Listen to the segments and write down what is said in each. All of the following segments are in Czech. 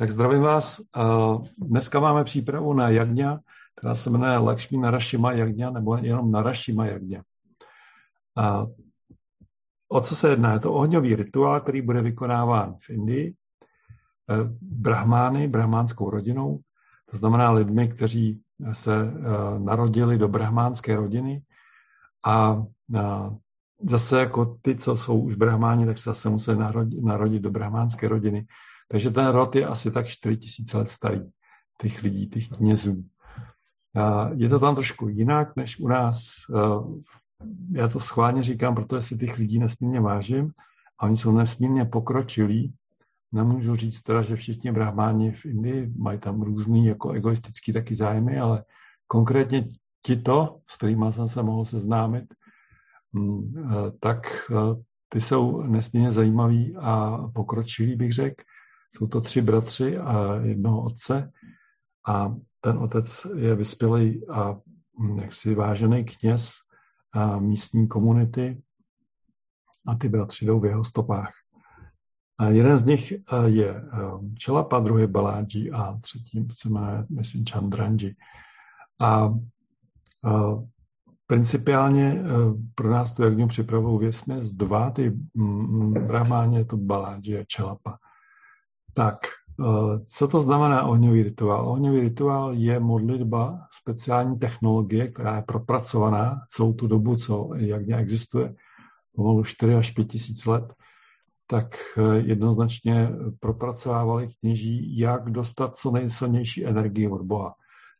Tak zdravím vás. Dneska máme přípravu na jagňa, která se jmenuje Lakšmi Narašima jagňa, nebo jenom Narašima jagňa. O co se jedná? Je to ohňový rituál, který bude vykonáván v Indii e, brahmány, brahmánskou rodinou, to znamená lidmi, kteří se narodili do brahmánské rodiny a zase jako ty, co jsou už brahmáni, tak se zase musí narodit, narodit do brahmánské rodiny. Takže ten rod je asi tak 4000 let starý, těch lidí, těch knězů. Je to tam trošku jinak než u nás. Já to schválně říkám, protože si těch lidí nesmírně vážím a oni jsou nesmírně pokročilí. Nemůžu říct teda, že všichni brahmáni v Indii mají tam různý jako egoistický taky zájmy, ale konkrétně tito, s kterými jsem se mohl seznámit, mm, tak ty jsou nesmírně zajímaví a pokročilí, bych řekl. Jsou to tři bratři a jednoho otce a ten otec je vyspělý a hm, jaksi vážený kněz a místní komunity a ty bratři jdou v jeho stopách. A jeden z nich eh, je eh, Čelapa, druhý Baláji a třetí se jmenuje, myslím, Chandranji. A, a eh, principiálně pro nás tu jagňu připravují z dva, ty hm, hm, brahmáně, to Baláji a Čelapa. Tak, eh, co to znamená ohňový rituál? Ohňový rituál je modlitba, speciální technologie, která je propracovaná celou tu dobu, co jak existuje, pomalu 4 až 5 tisíc let, tak eh, jednoznačně propracovávali kněží, jak dostat co nejsilnější energii od Boha.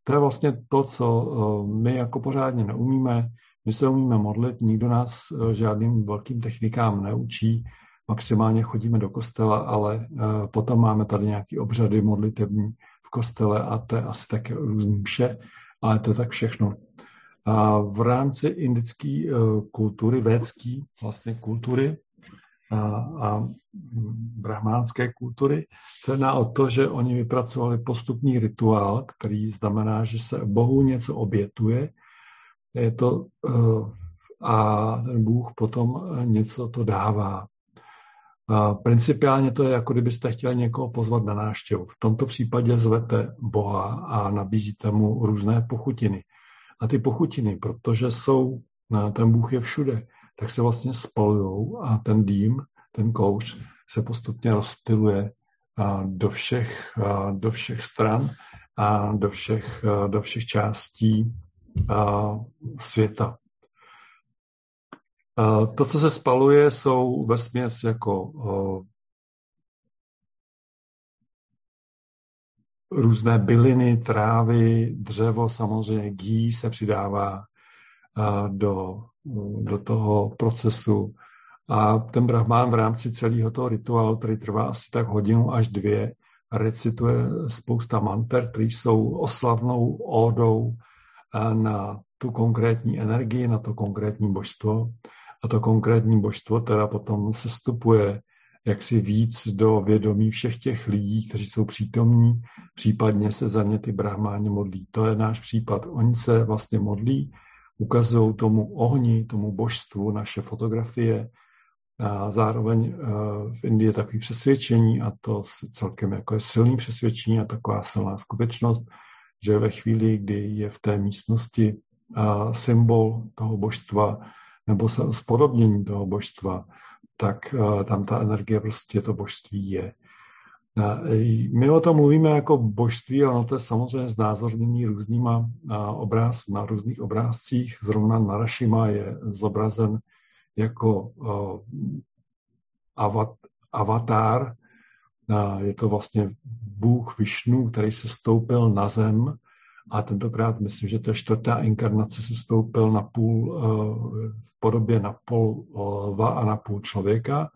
To je vlastně to, co eh, my jako pořádně neumíme. My se umíme modlit, nikdo nás žádným velkým technikám neučí, maximálně chodíme do kostela, ale eh, potom máme tady nějaké obřady modlitební v kostele a to je asi také různý vše, ale to je tak všechno. A v rámci indické eh, kultury, védské vlastně kultury a, a brahmánské kultury se jedná o to, že oni vypracovali postupný rituál, který znamená, že se Bohu něco obětuje, je to eh, a Bůh potom něco to dává. Principiálně to je, jako kdybyste chtěli někoho pozvat na návštěvu. V tomto případě zvete Boha a nabízíte mu různé pochutiny. A ty pochutiny, protože jsou, ten Bůh je všude, tak se vlastně spalují a ten dým, ten kouř se postupně rozptiluje do všech, do všech stran a do všech, do všech částí světa. To, co se spaluje, jsou ve směs jako různé byliny, trávy, dřevo, samozřejmě gí se přidává do, do toho procesu. A ten brahmán v rámci celého toho rituálu, který trvá asi tak hodinu až dvě, recituje spousta manter, které jsou oslavnou ódou na tu konkrétní energii, na to konkrétní božstvo. A to konkrétní božstvo teda potom se stupuje jaksi víc do vědomí všech těch lidí, kteří jsou přítomní, případně se za ně ty brahmáni modlí. To je náš případ. Oni se vlastně modlí, ukazují tomu ohni, tomu božstvu naše fotografie, a zároveň eh, v Indii je takové přesvědčení a to celkem jako je silný přesvědčení a taková silná skutečnost, že ve chvíli, kdy je v té místnosti eh, symbol toho božstva, nebo spodobnění toho božstva, tak uh, tam ta energie prostě to božství je. Uh, my o tom mluvíme jako božství, ale to je samozřejmě znázornění různýma uh, obráz, na různých obrázcích. Zrovna Narašima je zobrazen jako avat, avatar. Je to vlastně Bůh Višnu, který se stoupil na zem a tentokrát myslím, že to je čtvrtá inkarnace se stoupil na půl, eh, v podobě na půl lva a na půl člověka.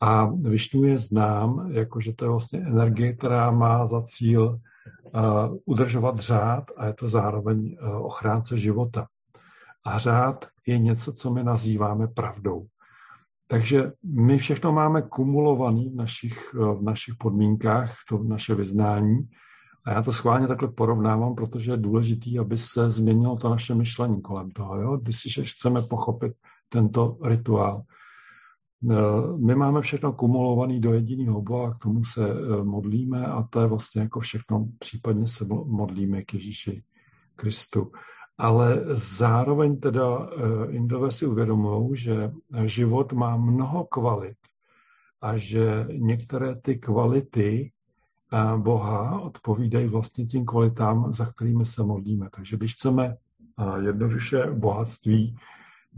A Višnu je znám, jakože to je vlastně energie, která má za cíl uh, udržovat řád a je to zároveň ochránce života. A řád je něco, co my nazýváme pravdou. Takže my všechno máme kumulované v našich, v našich podmínkách, to naše vyznání, a já to schválně takhle porovnávám, protože je důležité, aby se změnilo to naše myšlení kolem toho. Jo? Když chceme pochopit tento rituál. my máme všechno kumulované do jediného Boha, k tomu se modlíme a to je vlastně jako všechno, případně se modlíme k Ježíši Kristu. Ale zároveň teda Indové si uvědomují, že život má mnoho kvalit a že některé ty kvality Boha odpovídají vlastně tím kvalitám, za kterými se modlíme. Takže když chceme jednoduše bohatství,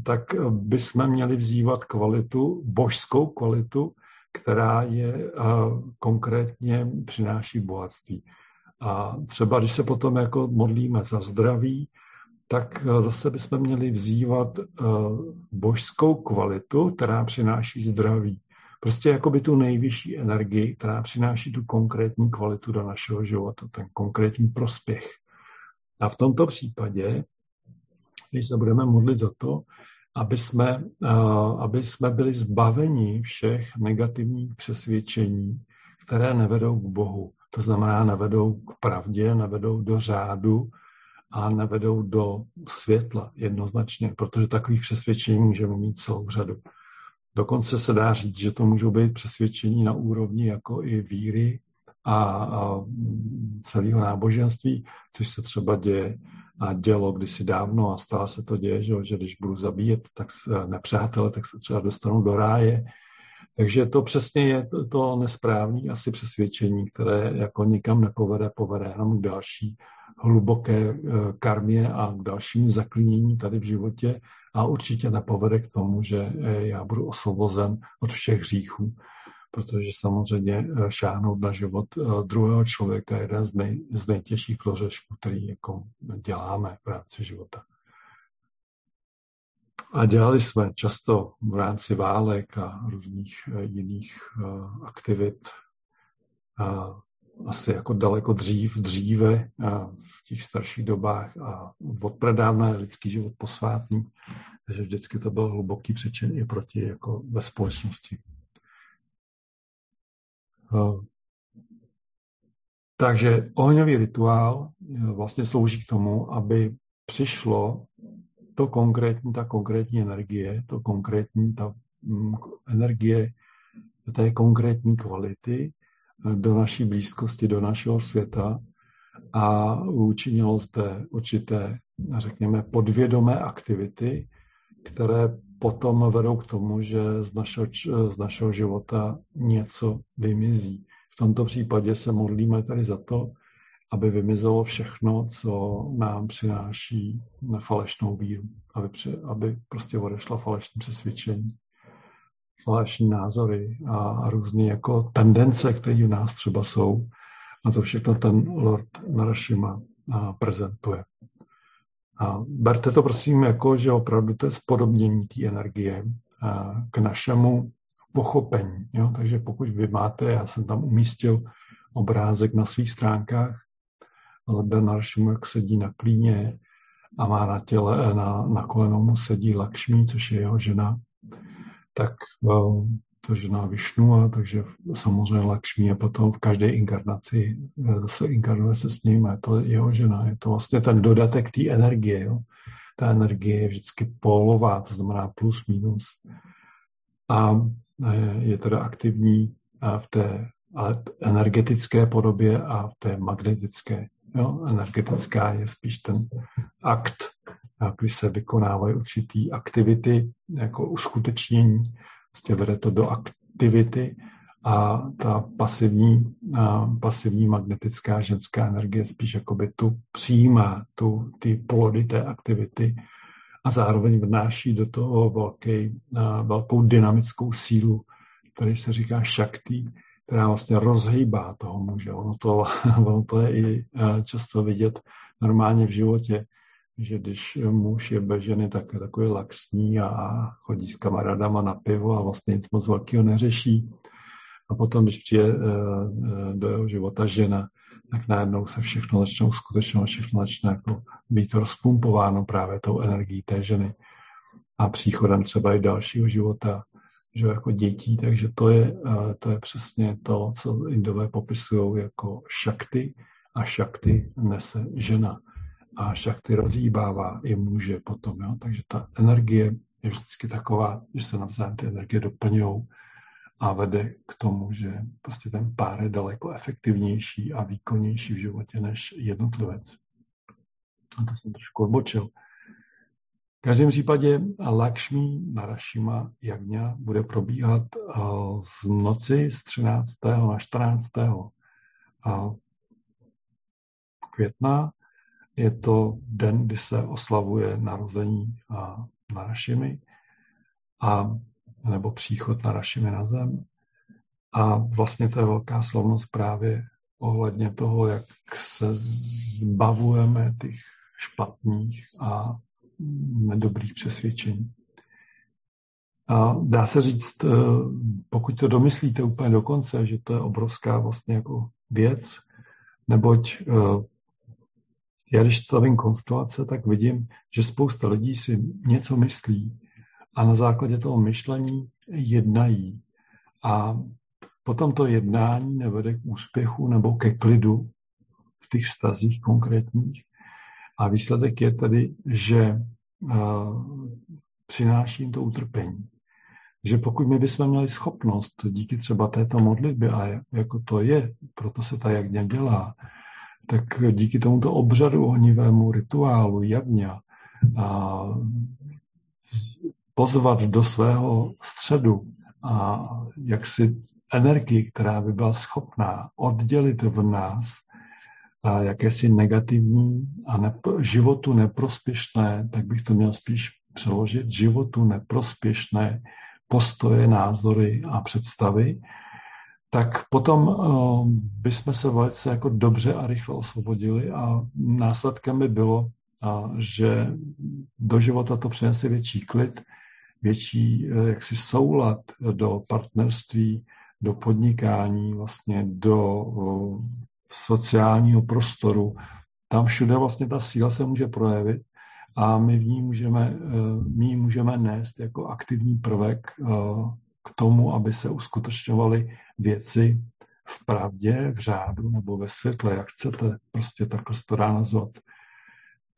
tak bychom měli vzývat kvalitu, božskou kvalitu, která je konkrétně přináší bohatství. A třeba když se potom jako modlíme za zdraví, tak zase bychom měli vzývat božskou kvalitu, která přináší zdraví. Prostě jako by tu nejvyšší energii, která přináší tu konkrétní kvalitu do našeho života, ten konkrétní prospěch. A v tomto případě, když se budeme modlit za to, aby jsme, aby jsme byli zbaveni všech negativních přesvědčení, které nevedou k Bohu. To znamená, nevedou k pravdě, nevedou do řádu a nevedou do světla jednoznačně, protože takových přesvědčení můžeme mít celou řadu. Dokonce se dá říct, že to můžou být přesvědčení na úrovni jako i víry a, celého náboženství, což se třeba děje a dělo kdysi dávno a stále se to děje, že, že když budu zabíjet tak se, nepřátele, tak se třeba dostanu do ráje. Takže to přesně je to, to nesprávné asi přesvědčení, které jako nikam nepovede, povede jenom k další hluboké eh, karmě a k dalšímu zaklínění tady v životě a určitě nepovede k tomu, že eh, já budu osvobozen od všech hříchů, protože samozřejmě eh, šáhnout na život druhého člověka je jeden z, nej, z nejtěžších prořešků, který jako děláme v rámci života. A dělali jsme často v rámci válek a různých jiných aktivit asi jako daleko dřív, dříve v těch starších dobách a od pradávna je lidský život posvátný, takže vždycky to byl hluboký přečin i proti jako ve společnosti. Takže ohňový rituál vlastně slouží k tomu, aby přišlo to konkrétní, ta konkrétní energie, to konkrétní, ta mm, energie té konkrétní kvality, do naší blízkosti, do našeho světa a učinilo zde určité, řekněme, podvědomé aktivity, které potom vedou k tomu, že z našeho, z našeho života něco vymizí. V tomto případě se modlíme tady za to, aby vymizelo všechno, co nám přináší falešnou víru, aby, při, aby prostě odešla falešní přesvědčení falešní názory a různé jako tendence, které u nás třeba jsou. A to všechno ten Lord Narashima prezentuje. A berte to prosím jako, že opravdu to je spodobnění té energie k našemu pochopení. Jo? Takže pokud vy máte, já jsem tam umístil obrázek na svých stránkách, Lorda Narashimu, jak sedí na klíně a má na těle, na, na kolenou mu sedí Lakšmí, což je jeho žena tak to žena Višnua, takže samozřejmě Lakšmi je potom v každé inkarnaci, e, zase inkarnuje se s ním a je to jeho žena. Je to vlastně ten dodatek té energie. Jo. Ta energie je vždycky pólová, to znamená plus minus. A e, je teda aktivní v té energetické podobě a v té magnetické. Jo. Energetická je spíš ten akt když se vykonávají určitý aktivity, jako uskutečnění, prostě vede to do aktivity a ta pasivní, a pasivní magnetická ženská energie spíš jakoby tu přijímá tu, ty plody té aktivity a zároveň vnáší do toho velký, velkou dynamickou sílu, který se říká šaktý, která vlastně rozhýbá toho muže. Ono to, ono to je i často vidět normálně v životě, že když muž je bez ženy, tak je takový laxní a chodí s kamarádama na pivo a vlastně nic moc velkého neřeší. A potom, když přijde eh, eh, do jeho života žena, tak najednou se všechno začne uskutečňovat, všechno začne jako být rozpumpováno právě tou energií té ženy. A příchodem třeba i dalšího života, že jako dětí, takže to je, eh, to je přesně to, co Indové popisují jako šakty. A šakty nese žena a šakty rozhýbává i muže potom. Jo? Takže ta energie je vždycky taková, že se navzájem ty energie doplňují a vede k tomu, že prostě ten pár je daleko efektivnější a výkonnější v životě než jednotlivec. A to jsem trošku odbočil. V každém případě Lakšmi Narašima Jagňa bude probíhat z noci z 13. na 14. května. Je to den, kdy se oslavuje narození Narašimy a nebo příchod Narašimy na zem. A vlastně to je velká slavnost právě ohledně toho, jak se zbavujeme těch špatných a nedobrých přesvědčení. A dá se říct, eh, pokud to domyslíte úplně do konce, že to je obrovská vlastně jako věc, neboť eh, já když stavím konstelace, tak vidím, že spousta lidí si něco myslí a na základě toho myšlení jednají. A potom to jednání nevede k úspěchu nebo ke klidu v těch vztazích konkrétních. A výsledek je tedy, že uh, přináší to utrpení. Že pokud my bychom měli schopnost díky třeba této modlitbě, a jako to je, proto se ta jagně dělá, tak díky tomuto obřadu ohnivému rituálu jagňa a pozvat do svého středu a jaksi energii, která by byla schopná oddělit v nás a jakési negativní a nepro, životu neprospěšné, tak bych to měl spíš přeložit, životu neprospěšné postoje, názory a představy, tak potom uh, bychom se velice jako dobře a rychle osvobodili a následkem by bylo, že do života to přinese větší klid, větší uh, jaksi soulad do partnerství, do podnikání, vlastně do sociálního prostoru. Tam všude vlastně ta síla se může projevit a my v ní můžeme, my ji můžeme nést jako aktivní prvek k tomu, aby se uskutečňovaly věci v pravdě, v řádu nebo ve světle, jak chcete, prostě takhle to dá nazvat.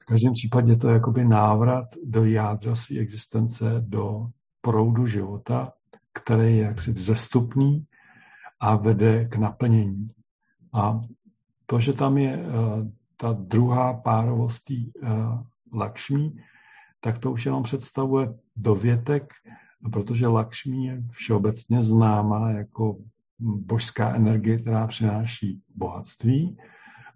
V každém případě to je jakoby návrat do jádra své existence, do proudu života, který je jaksi vzestupný a vede k naplnění. A to, že tam je uh, ta druhá párovost uh, Lakšmí, tak to už jenom představuje dovětek, protože Lakšmí je všeobecně známá jako božská energie, která přináší bohatství.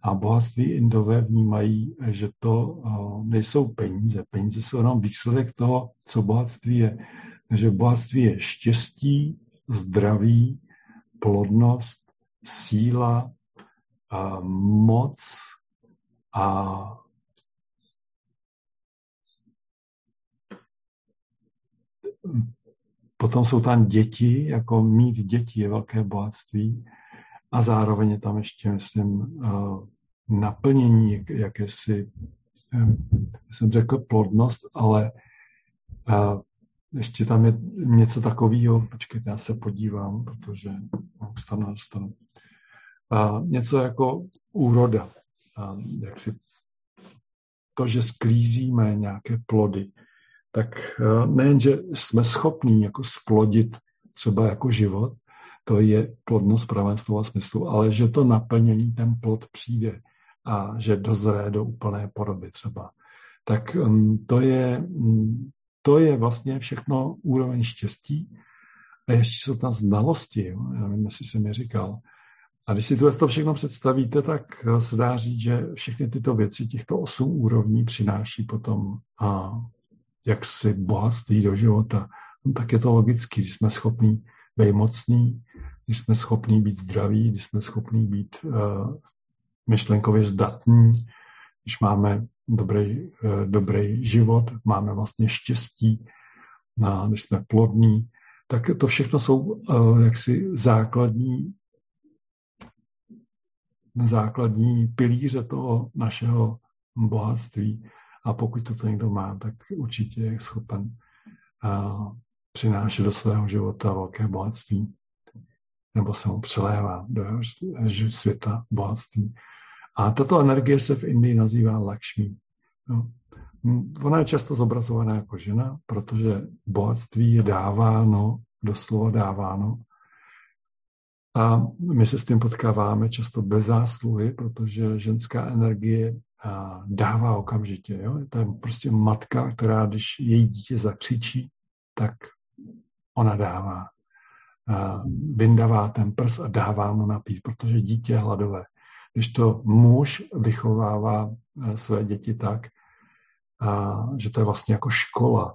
A bohatství Indové vnímají, že to uh, nejsou peníze. Peníze jsou jenom výsledek toho, co bohatství je. Takže bohatství je štěstí, zdraví, plodnost, síla, moc a potom jsou tam děti, jako mít děti je velké bohatství a zároveň je tam ještě, myslím, naplnění jakési, jsem řekl plodnost, ale ještě tam je něco takového, počkejte, já se podívám, protože už tam nedostanu. Něco jako úroda. Jak si to, že sklízíme nějaké plody, tak nejen, že jsme schopní jako splodit třeba jako život, to je plodnost pravém slova smyslu, ale že to naplnění, ten plod přijde a že dozraje do úplné podoby třeba. Tak to je um, to je vlastně všechno úroveň štěstí. A ještě jsou tam znalosti, já nevím, jestli jsem je říkal. A když si to všechno představíte, tak se dá říct, že všechny tyto věci, těchto osm úrovní přináší potom a jaksi bohatství do života. No, tak je to logicky, když jsme schopní být mocní, když jsme schopní být zdraví, když jsme schopní být uh, myšlenkově zdatní, když máme dobrý, eh, dobrý život, máme vlastně štěstí, a když jsme plodní, tak to všechno jsou eh, jaksi základní základní pilíře toho našeho bohatství. A pokud toto někdo má, tak určitě je schopen uh, přinášet do svého života velké bohatství. Nebo se mu přelévá do jeho světa bohatství. A tato energie se v Indii nazývá Lakshmi. Jo. Ona je často zobrazovaná jako žena, protože bohatství je dáváno, doslova dáváno. A my se s tím potkáváme často bez zásluhy, protože ženská energie dává okamžitě. Jo? To je prostě matka, která, když její dítě zakřičí, tak ona dává. Vyndavá ten prs a dává mu napít, protože dítě je hladové. Když to muž vychovává své děti tak, že to je vlastně jako škola.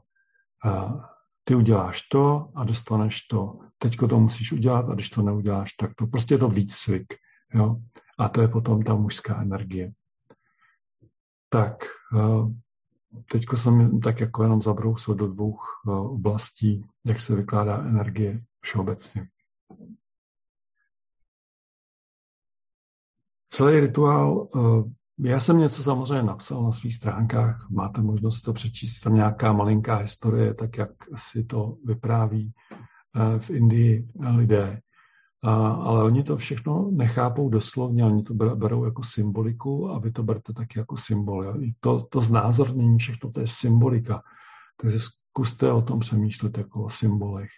Ty uděláš to a dostaneš to. Teďko to musíš udělat a když to neuděláš, tak to prostě je to výcvik. Jo? A to je potom ta mužská energie. Tak teďko jsem tak jako jenom zabrousil do dvou oblastí, jak se vykládá energie všeobecně. Celý rituál já jsem něco samozřejmě napsal na svých stránkách, máte možnost to přečíst, tam nějaká malinká historie, tak jak si to vypráví eh, v Indii lidé. Ale oni to všechno nechápou doslovně, oni to berou jako symboliku a vy to berte taky jako symbol. I to, to znázornění, všechno to je symbolika. Takže zkuste o tom přemýšlet jako o symbolech.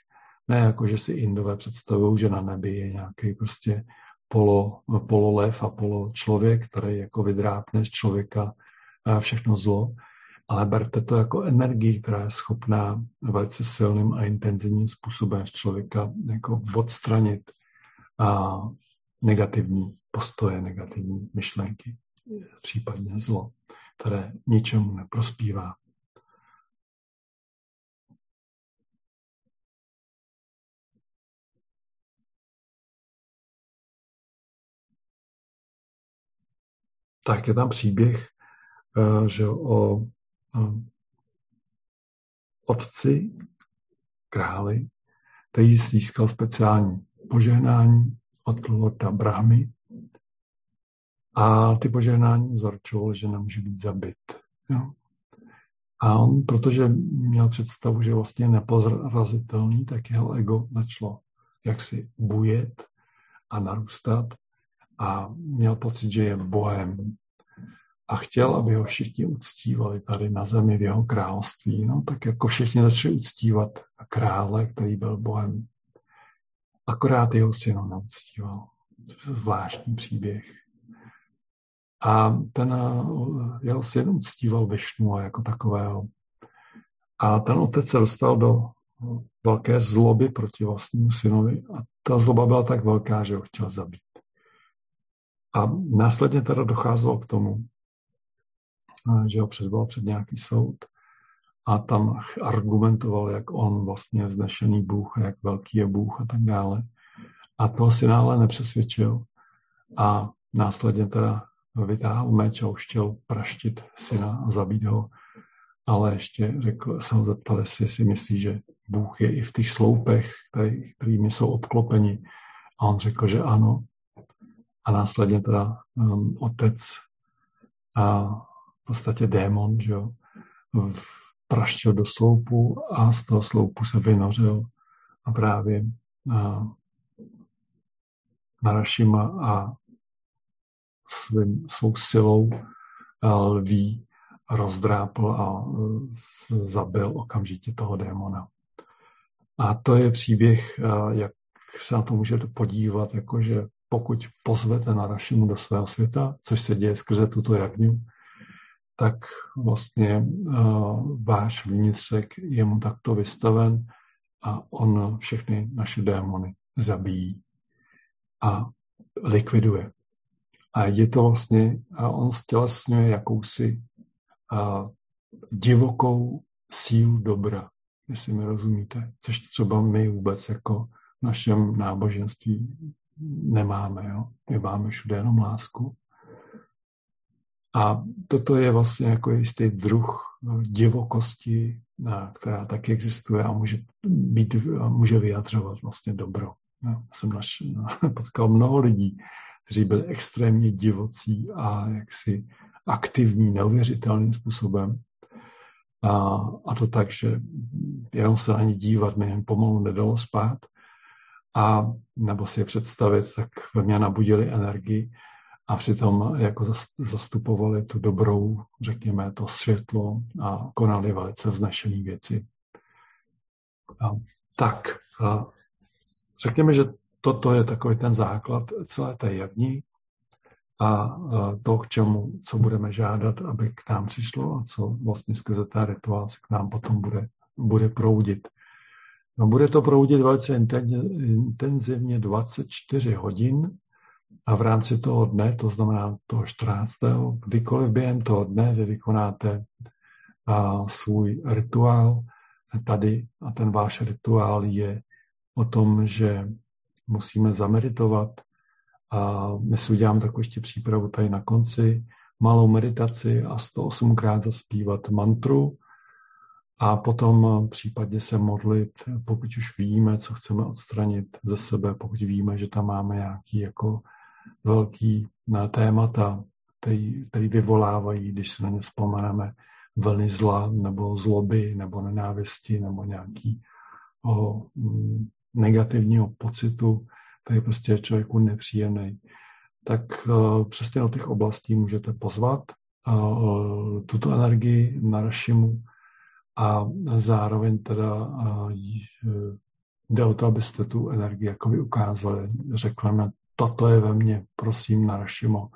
Ne jako, že si Indové představují, že na nebi je nějaký prostě polo, pololev a polo člověk, který jako vydrápne z člověka všechno zlo, ale berte to jako energii, která je schopná velice silným a intenzivním způsobem z člověka jako odstranit a negativní postoje, negativní myšlenky, případně zlo, které ničemu neprospívá. tak je tam příběh eh, že o eh, otci králi, který získal speciální požehnání od Lorda Brahmy a ty požehnání zaručovaly, že nemůže být zabit. Jo. A on, protože měl představu, že vlastně je nepozrazitelný, tak jeho ego začalo jaksi bujet a narůstat a měl pocit, že je Bohem. A chtěl, aby ho všichni uctívali tady na zemi v jeho království. No, tak jako všichni začali uctívat krále, který byl Bohem. Akorát jeho syn ho neuctíval. Zvláštní příběh. A ten jeho syn uctíval Višnu jako takového. A ten otec se dostal do velké zloby proti vlastnímu synovi a ta zloba byla tak velká, že ho chtěl zabít. A následně teda docházelo k tomu, že ho předvolal před nějaký soud a tam argumentoval, jak on vlastně vznešený Bůh, jak velký je Bůh a tak dále. A toho syna ale nepřesvědčil a následně teda vytáhl meč a už chtěl praštit syna a zabít ho, ale ještě řekl, se ho zeptal, jestli si myslí, že Bůh je i v těch sloupech, který, kterými jsou obklopeni. A on řekl, že ano a následně teda um, otec a v podstatě démon, že jo, praštil do sloupu a z toho sloupu se vynořil a právě a, Narašima a svým, svou silou lví rozdrápl a zabil okamžitě toho démona. A to je příběh, jak se na to můžete podívat, jakože pokud pozvete na Rašimu do svého světa, což se děje skrze tuto jagňu, tak vlastně uh, váš vnitřek je mu takto vystaven a on všechny naše démony zabíjí a likviduje. A je to vlastně, a on stělesňuje jakousi uh, divokou sílu dobra, jestli mi rozumíte, což třeba my vůbec jako v našem náboženství nemáme. Jo? My máme všude jenom lásku. A toto je vlastně jako jistý druh divokosti, která taky existuje a může, být, a může vyjadřovat vlastně dobro. Já jsem naš, potkal mnoho lidí, kteří byli extrémně divocí a jaksi aktivní neuvěřitelným způsobem. A, a to tak, že jenom se na ně dívat mi pomalu nedalo spát a nebo si je představit, tak ve mně nabudili energii a přitom jako zastupovali tu dobrou, řekněme, to světlo a konali velice vznešené věci. A, tak, a řekněme, že toto je takový ten základ celé té javní a to, k čemu, co budeme žádat, aby k nám přišlo a co vlastně skrze ta rituál k nám potom bude, bude proudit. No, bude to proudit velice intenzivně 24 hodin a v rámci toho dne, to znamená toho 14. kdykoliv během toho dne vy vykonáte a, svůj rituál tady a ten váš rituál je o tom, že musíme zameditovat a my si udělám takovou ještě přípravu tady na konci, malou meditaci a 108krát zaspívat mantru a potom případně se modlit, pokud už víme, co chceme odstranit ze sebe, pokud víme, že tam máme nějaký jako velký témata, který, který vyvolávají, když se na ně vzpomeneme, vlny zla nebo zloby nebo nenávisti nebo nějaký o, negativního pocitu, který prostě je člověku nepříjemný, tak uh, přesně do těch oblastí můžete pozvat uh, tuto energii na Rašimu a zároveň teda uh, jde o to, abyste tu energii jako ukázali. Řekneme, toto je ve mně, prosím, na Rašimo,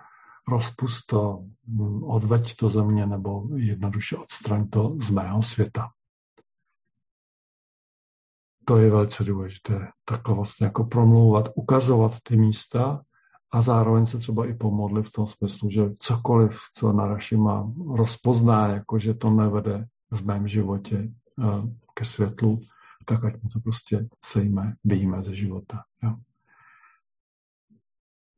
rozpust to, hm, odveď to ze mě, nebo jednoduše odstraň to z mého světa to je velice důležité. Takhle vlastně jako promlouvat, ukazovat ty místa a zároveň se třeba i pomodlit v tom smyslu, že cokoliv, co má rozpozná, jako že to nevede v mém životě eh, ke světlu, tak ať mu to prostě sejme, vyjme ze života. Jo.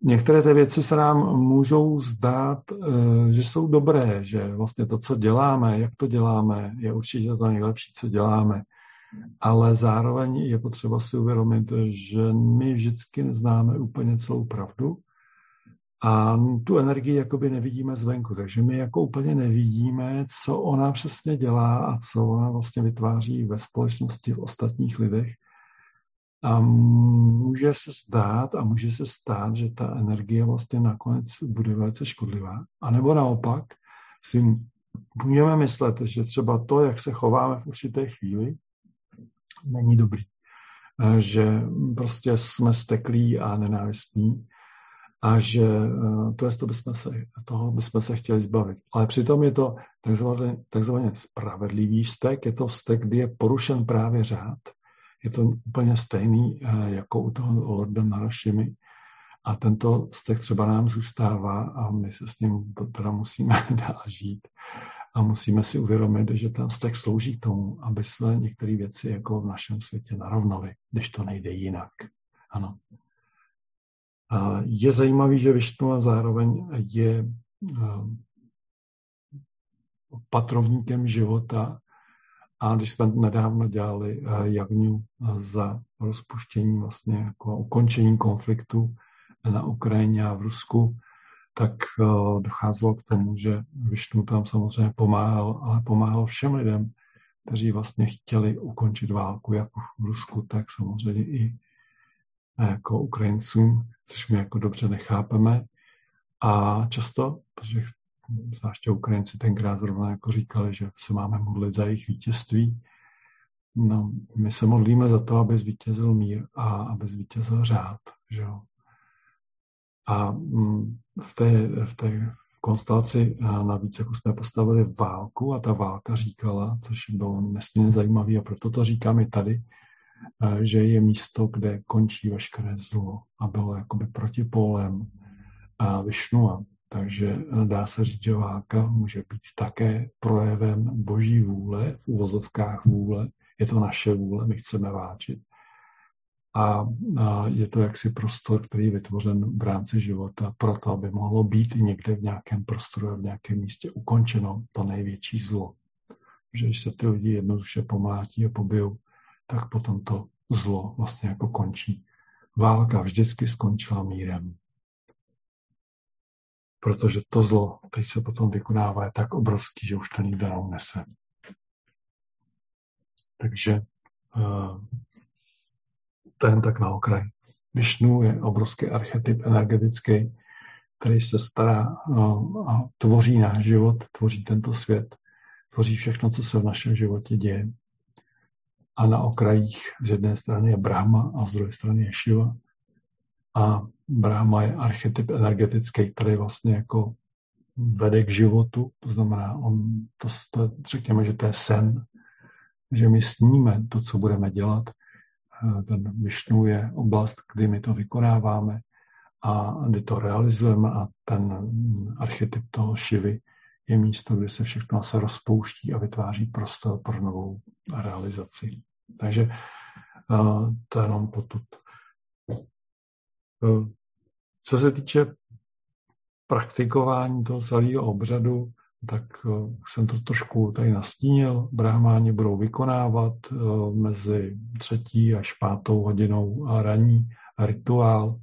Některé ty věci se nám můžou zdát, eh, že jsou dobré, že vlastně to, co děláme, jak to děláme, je určitě to nejlepší, co děláme ale zároveň je potřeba si uvědomit, že my vždycky neznáme úplně celou pravdu a tu energii jakoby nevidíme zvenku, takže my jako úplně nevidíme, co ona přesně dělá a co ona vlastně vytváří ve společnosti, v ostatních lidech. A může se zdát a může se stát, že ta energie vlastně nakonec bude velice škodlivá. A nebo naopak si můžeme myslet, že třeba to, jak se chováme v určité chvíli, není dobrý. Eh, že prostě jsme steklí a nenávistní a že eh, to je to, bychom se, toho bychom se chtěli zbavit. Ale přitom je to takzvaně, takzvaně spravedlivý vztek, je to vztek, kdy je porušen právě řád. Je to úplně stejný eh, jako u toho Lorda Narašimi. A tento vztek třeba nám zůstává a my se s ním teda musíme dál žít. A musíme si uvědomit, že ten vztek slouží k tomu, aby jsme některé věci jako v našem světě narovnali, když to nejde jinak. Ano. A je zajímavý, že Višnu a zároveň je patrovníkem života a když jsme nedávno dělali javňu za rozpuštění, vlastně jako ukončení konfliktu na Ukrajině a v Rusku, tak docházelo k tomu, že Višnu tam samozřejmě pomáhal, ale pomáhal všem lidem, kteří vlastně chtěli ukončit válku, jak v Rusku, tak samozřejmě i jako Ukrajincům, což my jako dobře nechápeme. A často, protože zvláště Ukrajinci tenkrát zrovna jako říkali, že se máme modlit za jejich vítězství, no, my se modlíme za to, aby zvítězil mír a aby zvítězil řád. Že jo? A mm, v té, v té konstelaci navíc, jako jsme postavili válku a ta válka říkala, což bylo nesmírně zajímavé a proto to říkám i tady, že je místo, kde končí veškeré zlo a bylo jakoby protipólem Višnua. Takže dá se říct, že válka může být také projevem boží vůle, v uvozovkách vůle. Je to naše vůle, my chceme váčit a, a je to jaksi prostor, který je vytvořen v rámci života proto, aby mohlo být někde v nějakém prostoru a v nějakém místě ukončeno to největší zlo. Že když se ty lidi jednoduše pomátí a pobijou, tak potom to zlo vlastně jako končí. Válka vždycky skončila mírem. Protože to zlo, teď se potom vykonává, je tak obrovský, že už to nikdo neunese. Takže uh, to tak na okraj. Višnu je obrovský archetyp energetický, který se stará a tvoří náš život, tvoří tento svět, tvoří všechno, co se v našem životě děje. A na okrajích z jedné strany je Brahma a z druhé strany je Shiva. A Brahma je archetyp energetický, který vlastně jako vede k životu, to znamená, on, to, to, řekněme, že to je sen, že my sníme to, co budeme dělat. Ten Višnu je oblast, kdy my to vykonáváme a kdy to realizujeme a ten archetyp toho šivy je místo, kde se všechno se rozpouští a vytváří prostor pro novou realizaci. Takže to je jenom potud. Co se týče praktikování toho celého obřadu, tak jsem to trošku tady nastínil. Brahmáni budou vykonávat mezi třetí až pátou hodinou raní rituál.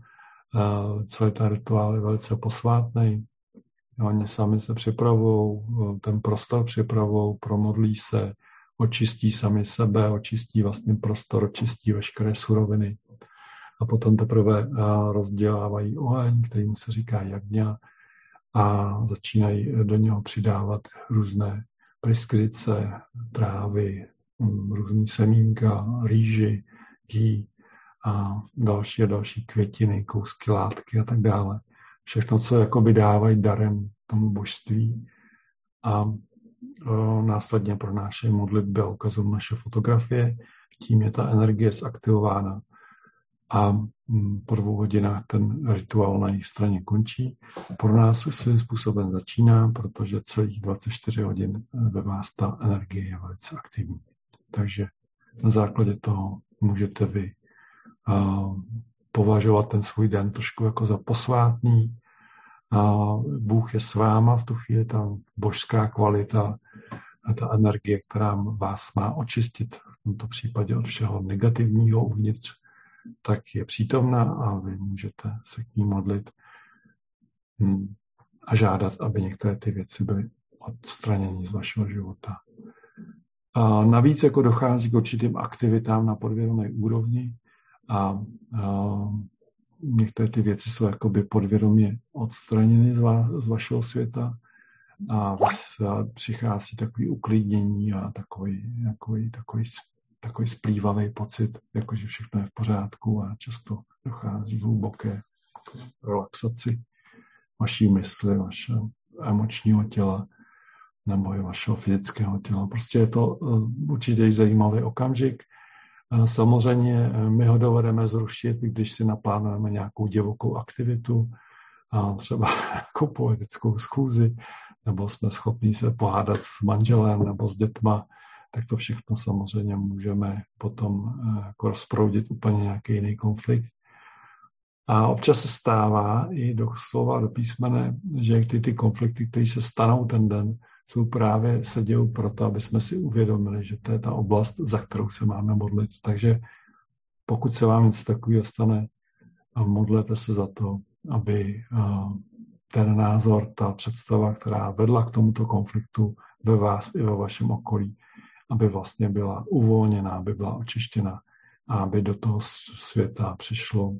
Celý ten rituál je velice posvátný. Oni sami se připravují, ten prostor připravují, promodlí se, očistí sami sebe, očistí vlastně prostor, očistí veškeré suroviny. A potom teprve rozdělávají oheň, kterým se říká jagňa, a začínají do něho přidávat různé preskrice, trávy, různý semínka, rýži, gý a další a další květiny, kousky látky a tak dále. Všechno, co jakoby dávají darem tomu božství a o, následně pronášejí modlitby a ukazují naše fotografie. Tím je ta energie zaktivována a mm, po dvou hodinách ten rituál na jejich straně končí. Pro nás svým způsobem začíná, protože celých 24 hodin ve vás ta energie je velice aktivní. Takže na základě toho můžete vy považovat ten svůj den trošku jako za posvátný. Bůh je s váma, v tu chvíli ta božská kvalita, ta energie, která vás má očistit, v tomto případě od všeho negativního uvnitř, tak je přítomná a vy můžete se k ní modlit hm, a žádat, aby některé ty věci byly odstraněny z vašeho života. A navíc jako dochází k určitým aktivitám na podvědomé úrovni a, a některé ty věci jsou jakoby podvědomě odstraněny z, va, z vašeho světa a přichází takový uklidnění a takový, takový, takový takový splývavý pocit, jakože všechno je v pořádku a často dochází hluboké relaxaci vaší mysli, vašeho emočního těla nebo i vašeho fyzického těla. Prostě je to eh, určitě zajímavý okamžik. Samozřejmě eh, my ho dovedeme zrušit, když si naplánujeme nějakou divokou aktivitu, třeba jako poetickou schůzi, nebo jsme schopni se pohádat s manželem nebo s dětma, tak to všechno samozřejmě můžeme potom eh, jako rozproudit úplně nějaký jiný konflikt. A občas se stává i do slova, do písmene, že ty, ty konflikty, které se stanou ten den, jsou právě se dějou proto, aby jsme si uvědomili, že to je ta oblast, za kterou se máme modlit. Takže pokud se vám něco takového stane, modlete se za to, aby eh, ten názor, ta představa, která vedla k tomuto konfliktu ve vás i ve vašem okolí, aby vlastně byla uvolněná, aby byla očištěna a aby do toho světa přišlo,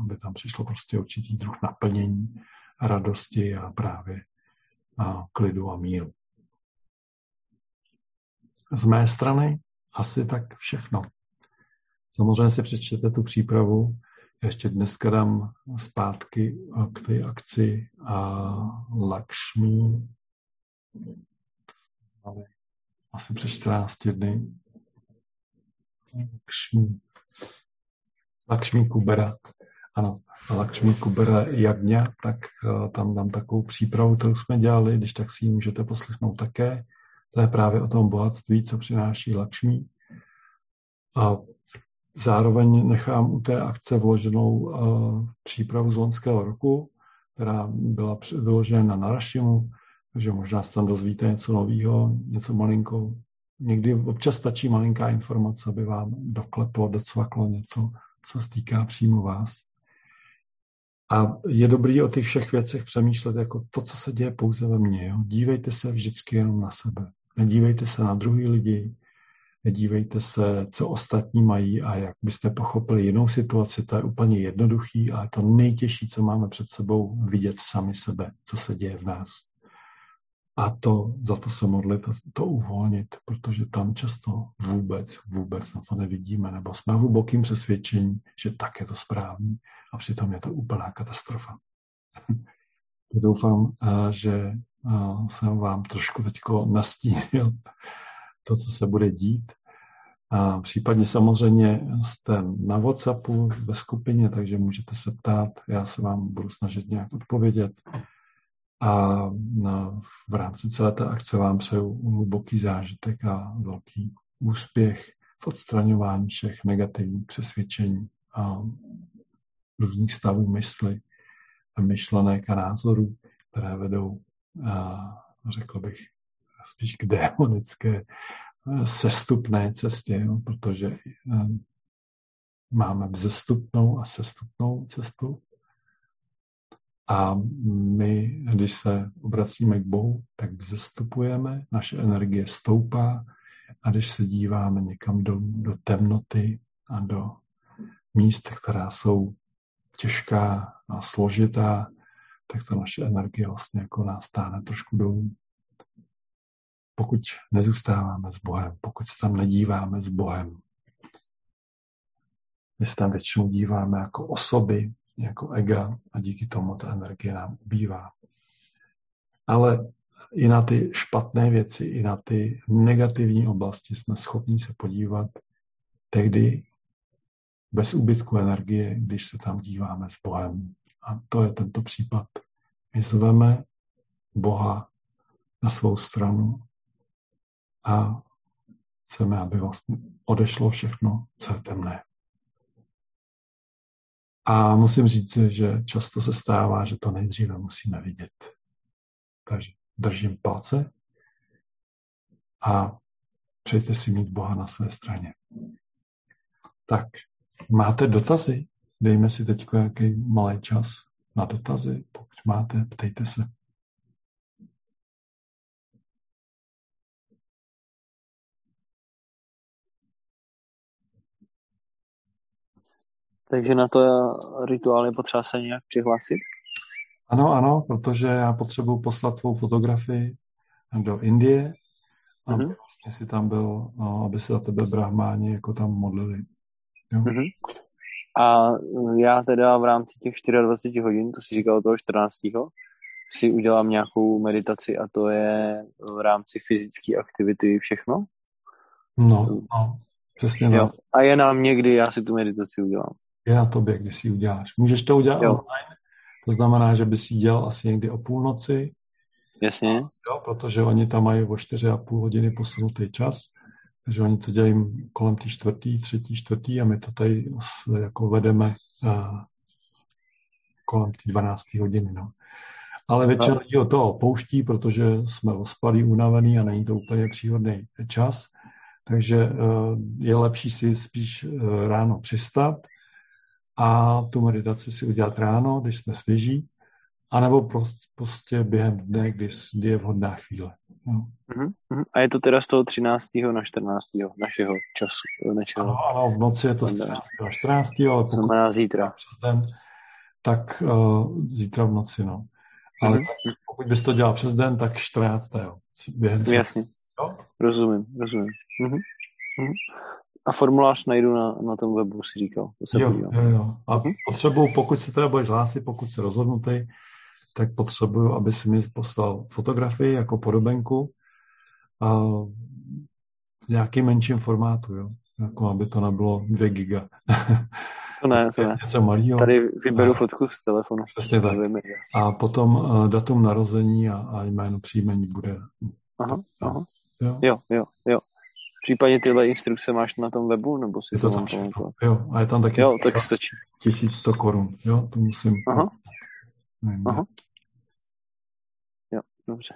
aby tam přišlo prostě určitý druh naplnění, radosti a právě a klidu a míru. Z mé strany asi tak všechno. Samozřejmě si přečtěte tu přípravu. Ještě dneska dám zpátky k té akci a Lakšmi asi před 14 dny. Lakšmí. Lakšmí Kubera. Ano, Lakšmí Kubera Jagňa, tak uh, tam dám takovou přípravu, kterou jsme dělali, když tak si ji můžete poslechnout také. To je právě o tom bohatství, co přináší Lakšmí. A zároveň nechám u té akce vloženou uh, přípravu z loňského roku, která byla vyložena na Narašimu, takže možná se tam dozvíte něco nového, něco malinko. Někdy občas stačí malinká informace, aby vám dokleplo, docvaklo něco, co se týká přímo vás. A je dobrý o těch všech věcech přemýšlet jako to, co se děje pouze ve mně. Jo? Dívejte se vždycky jenom na sebe. Nedívejte se na druhý lidi, nedívejte se, co ostatní mají a jak byste pochopili jinou situaci, to je úplně jednoduchý, ale to nejtěžší, co máme před sebou, vidět sami sebe, co se děje v nás. A to, za to se modlit a to uvolnit, protože tam často vůbec, vůbec na to nevidíme, nebo jsme v hlubokým přesvědčení, že tak je to správný a přitom je to úplná katastrofa. Doufám, že jsem vám trošku teď nastínil to, co se bude dít. A případně samozřejmě jste na WhatsAppu ve skupině, takže můžete se ptát, já se vám budu snažit nějak odpovědět. A v rámci celé té akce vám přeju hluboký zážitek a velký úspěch v odstraňování všech negativních přesvědčení a různých stavů mysli, myšlenek a názorů, které vedou, řekl bych, spíš k démonické sestupné cestě, protože máme vzestupnou a sestupnou cestu a my, když se obracíme k Bohu, tak vzestupujeme, naše energie stoupá a když se díváme někam do, do temnoty a do míst, která jsou těžká a složitá, tak ta naše energie vlastně jako nás táhne trošku dolů. Pokud nezůstáváme s Bohem, pokud se tam nedíváme s Bohem, my se tam většinou díváme jako osoby, jako ega a díky tomu ta energie nám ubývá. Ale i na ty špatné věci, i na ty negativní oblasti jsme schopni se podívat tehdy bez úbytku energie, když se tam díváme s Bohem. A to je tento případ. My zveme Boha na svou stranu a chceme, aby vlastně odešlo všechno, co je temné. A musím říct, že často se stává, že to nejdříve musíme vidět. Takže držím palce a přejte si mít Boha na své straně. Tak, máte dotazy? Dejme si teď nějaký malý čas na dotazy. Pokud máte, ptejte se. Takže na to rituálně potřeba se nějak přihlásit? Ano, ano, protože já potřebuji poslat tvou fotografii do Indie, aby mm-hmm. vlastně si tam byl, no, aby se za tebe brahmáni jako tam modlili. Jo? Mm-hmm. A já teda v rámci těch 24 hodin, to si říkal toho 14. si udělám nějakou meditaci a to je v rámci fyzické aktivity všechno? No, no přesně jo. A je nám někdy, já si tu meditaci udělám je na tobě, když si ji uděláš. Můžeš to udělat jo. online, to znamená, že bys ji dělal asi někdy o půlnoci. Jasně. Jo, protože oni tam mají o 4,5 hodiny posunutý čas, takže oni to dělají kolem té čtvrtý, třetí, čtvrtý a my to tady jako vedeme uh, kolem té 12. hodiny. No. Ale většina lidí o to opouští, protože jsme ospalí, unavený a není to úplně příhodný čas. Takže uh, je lepší si spíš uh, ráno přistat, a tu meditaci si udělat ráno, když jsme svěží, anebo prostě, prostě během dne, kdy, kdy je vhodná chvíle. No. Uh-huh. A je to teda z toho 13. na 14. našeho času? Našeho... Ano, ano, v noci je to z 13. na 14. ale pokud znamená zítra. Přes den, tak uh, zítra v noci, no. Ale uh-huh. tak, pokud bys to dělal přes den, tak 14. Během Jasně. Jo? Rozumím, rozumím. Uh-huh. A formulář najdu na, na tom webu, si říkal. To se jo, jo, jo. A uh-huh. potřebuju, pokud se teda budeš hlásit, pokud se rozhodnutý, tak potřebuju, aby si mi poslal fotografii jako podobenku a v nějakým menším formátu, jo. Jako aby to nebylo 2 giga. To ne, to ne. Něco malýho. Tady vyberu a, fotku z telefonu. Přesně tak. A potom uh, datum narození a, a jméno příjmení bude. Aha, aha. Jo, jo, jo. jo. Případně tyhle instrukce máš na tom webu, nebo si je to, tam všechno. Jo, a je tam taky jo, tak stačí. 1100 korun, jo, to musím. Aha. Nevím, Aha. Jo, dobře.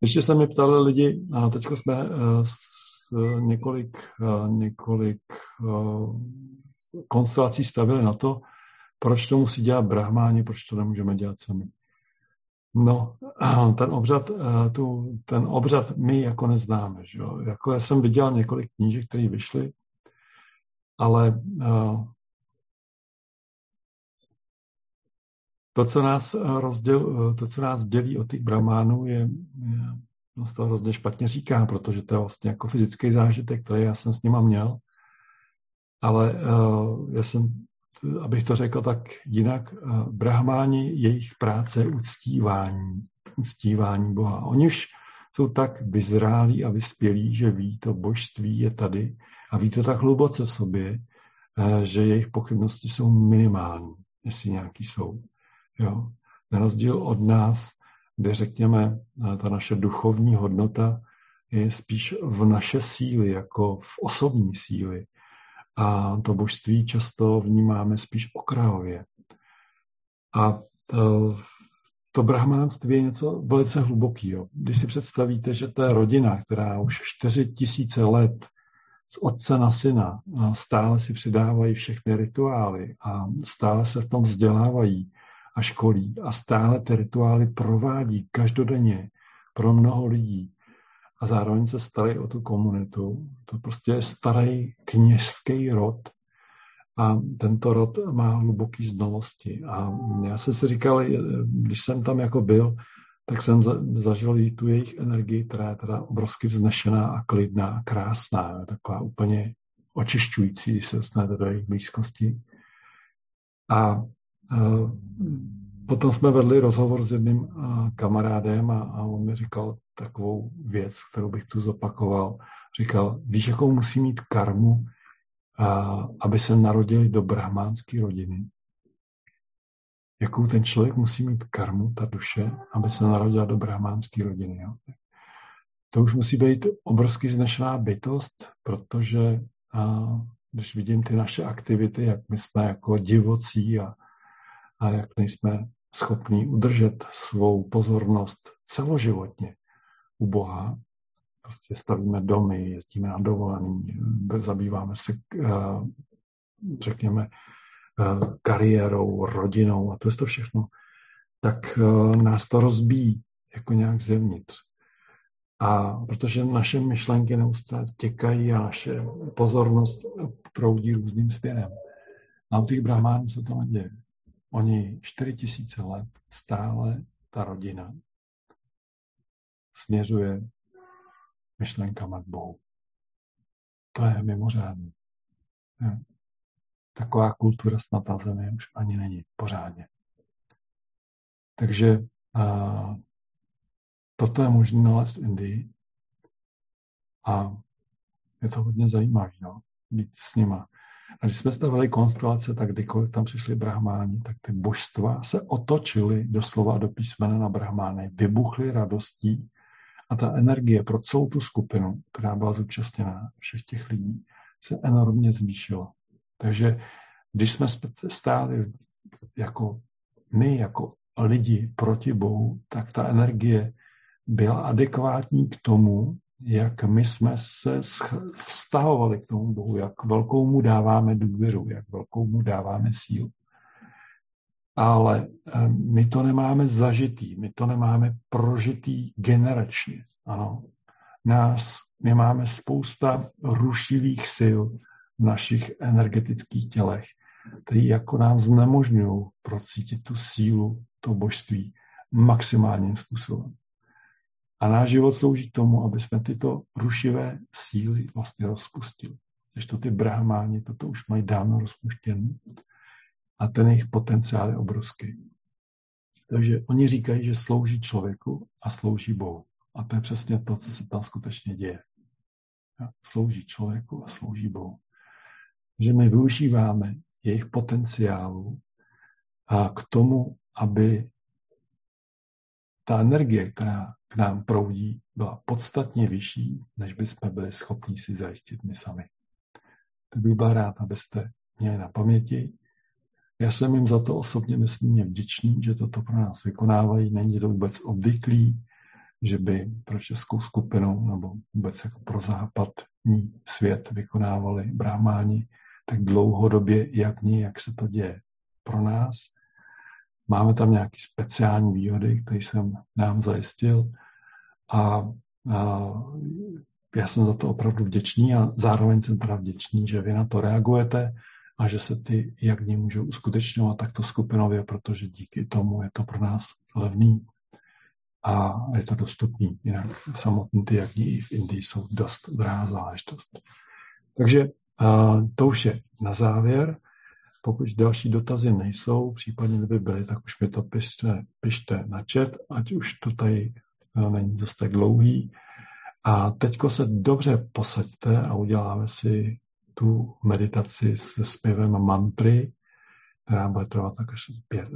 Ještě se mi ptali lidi, a teď jsme uh, s, uh, několik, uh, několik uh, konstelací stavili na to, proč to musí dělat brahmáni, proč to nemůžeme dělat sami. No, ten obřad, eh, tu, ten obřad my jako neznáme. Že jo? Jako já jsem viděl několik knížek, které vyšly, ale uh, to, co nás rozděl, to, co nás dělí od těch bramánů, je, no, z toho hrozně špatně říká, protože to je vlastně jako fyzický zážitek, který já jsem s nima měl. Ale já jsem abych to řekl tak jinak, eh, brahmáni, jejich práce uctívání, uctívání Boha. Oni už jsou tak vyzrálí a vyspělí, že ví, to božství je tady a ví to tak hluboce v sobě, eh, že jejich pochybnosti jsou minimální, jestli nějaký jsou. Jo. Na rozdíl od nás, kde řekněme, eh, ta naše duchovní hodnota je spíš v naše síly, jako v osobní síly a to božství často vnímáme spíš okrajově. A to, to brahmánství je něco velice hlubokého. Když si představíte, že to je rodina, která už čtyři tisíce let z otce na syna stále si přidávají všechny rituály a stále se v tom vzdělávají a školí a stále ty rituály provádí každodenně pro mnoho lidí, a zároveň se starají o tu komunitu. To prostě je starý kněžský rod a tento rod má hluboký znalosti. A já jsem si říkal, když jsem tam jako byl, tak jsem zažil tu jejich energii, která je teda obrovsky vznešená a klidná a krásná. Taková úplně očišťující, se dostanete do jejich blízkosti. A uh, potom jsme vedli rozhovor s jedním uh, kamarádem a, a on mi říkal, takovou věc, kterou bych tu zopakoval. Říkal, víš, jakou musí mít karmu, a, aby se narodili do brahmánské rodiny? Jakou ten člověk musí mít karmu, ta duše, aby se narodila do brahmánské rodiny? Jo? To už musí být obrovský znešená bytost, protože a, když vidím ty naše aktivity, jak my jsme jako divocí a, a jak nejsme schopní udržet svou pozornost celoživotně u Boha. Prostě stavíme domy, jezdíme na dovolený, zabýváme se, eh, řekněme, eh, kariérou, rodinou a to je to všechno, tak eh, nás to rozbíjí jako nějak zevnitř. A protože naše myšlenky neustále těkají a naše pozornost proudí různým směrem. A u těch brahmánů se to neděje. Oni 4000 let stále ta rodina směřuje myšlenkama k Bohu. To je mimořádné. Taková kultura snad na zemi už ani není pořádně. Takže a, toto je možné nalézt v Indii a je to hodně zajímavé, no, být s nima. A když jsme stavili konstelace, tak kdykoliv tam přišli brahmáni, tak ty božstva se otočily doslova do písmene na brahmány, vybuchly radostí a ta energie pro celou tu skupinu, která byla zúčastněná, všech těch lidí, se enormně zvýšila. Takže když jsme stáli jako my, jako lidi proti Bohu, tak ta energie byla adekvátní k tomu, jak my jsme se vztahovali k tomu Bohu, jak velkou mu dáváme důvěru, jak velkou mu dáváme sílu ale eh, my to nemáme zažitý, my to nemáme prožitý generačně. Ano. Nás, my máme spousta rušivých sil v našich energetických tělech, které jako nám znemožňují procítit tu sílu, to božství maximálním způsobem. A náš život slouží tomu, aby jsme tyto rušivé síly vlastně rozpustili. Když to ty brahmáni toto už mají dávno rozpuštěné a ten jejich potenciál je obrovský. Takže oni říkají, že slouží člověku a slouží Bohu. A to je přesně to, co se tam skutečně děje. Slouží člověku a slouží Bohu. Že my využíváme jejich potenciálu a k tomu, aby ta energie, která k nám proudí, byla podstatně vyšší, než bychom byli schopni si zajistit my sami. Tak bych byl rád, abyste měli na paměti, já jsem jim za to osobně nesmírně vděčný, že toto pro nás vykonávají. Není to vůbec obvyklý, že by pro českou skupinu nebo vůbec jako pro západní svět vykonávali brahmáni tak dlouhodobě, jak ní, jak se to děje pro nás. Máme tam nějaké speciální výhody, které jsem nám zajistil a, a já jsem za to opravdu vděčný a zároveň jsem teda vděčný, že vy na to reagujete a že se ty jak ní můžou uskutečňovat takto skupinově, protože díky tomu je to pro nás levný a je to dostupný. Jinak samotný ty jak i v Indii jsou dost drahá záležitost. Takže to už je na závěr. Pokud další dotazy nejsou, případně kdyby byly, tak už mi to pište, pište na chat, ať už to tady není zase tak dlouhý. A teďko se dobře posaďte a uděláme si tu meditaci se zpěvem mantry, která bude trvat tak až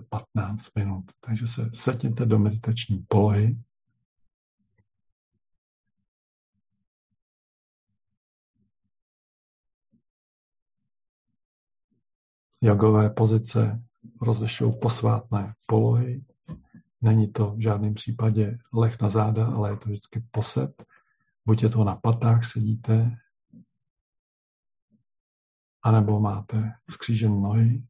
15 minut. Takže se setněte do meditační polohy. Jogové pozice rozlišují posvátné polohy. Není to v žádném případě leh na záda, ale je to vždycky posed. Buď je to na patách sedíte, anebo máte skřížen nohy.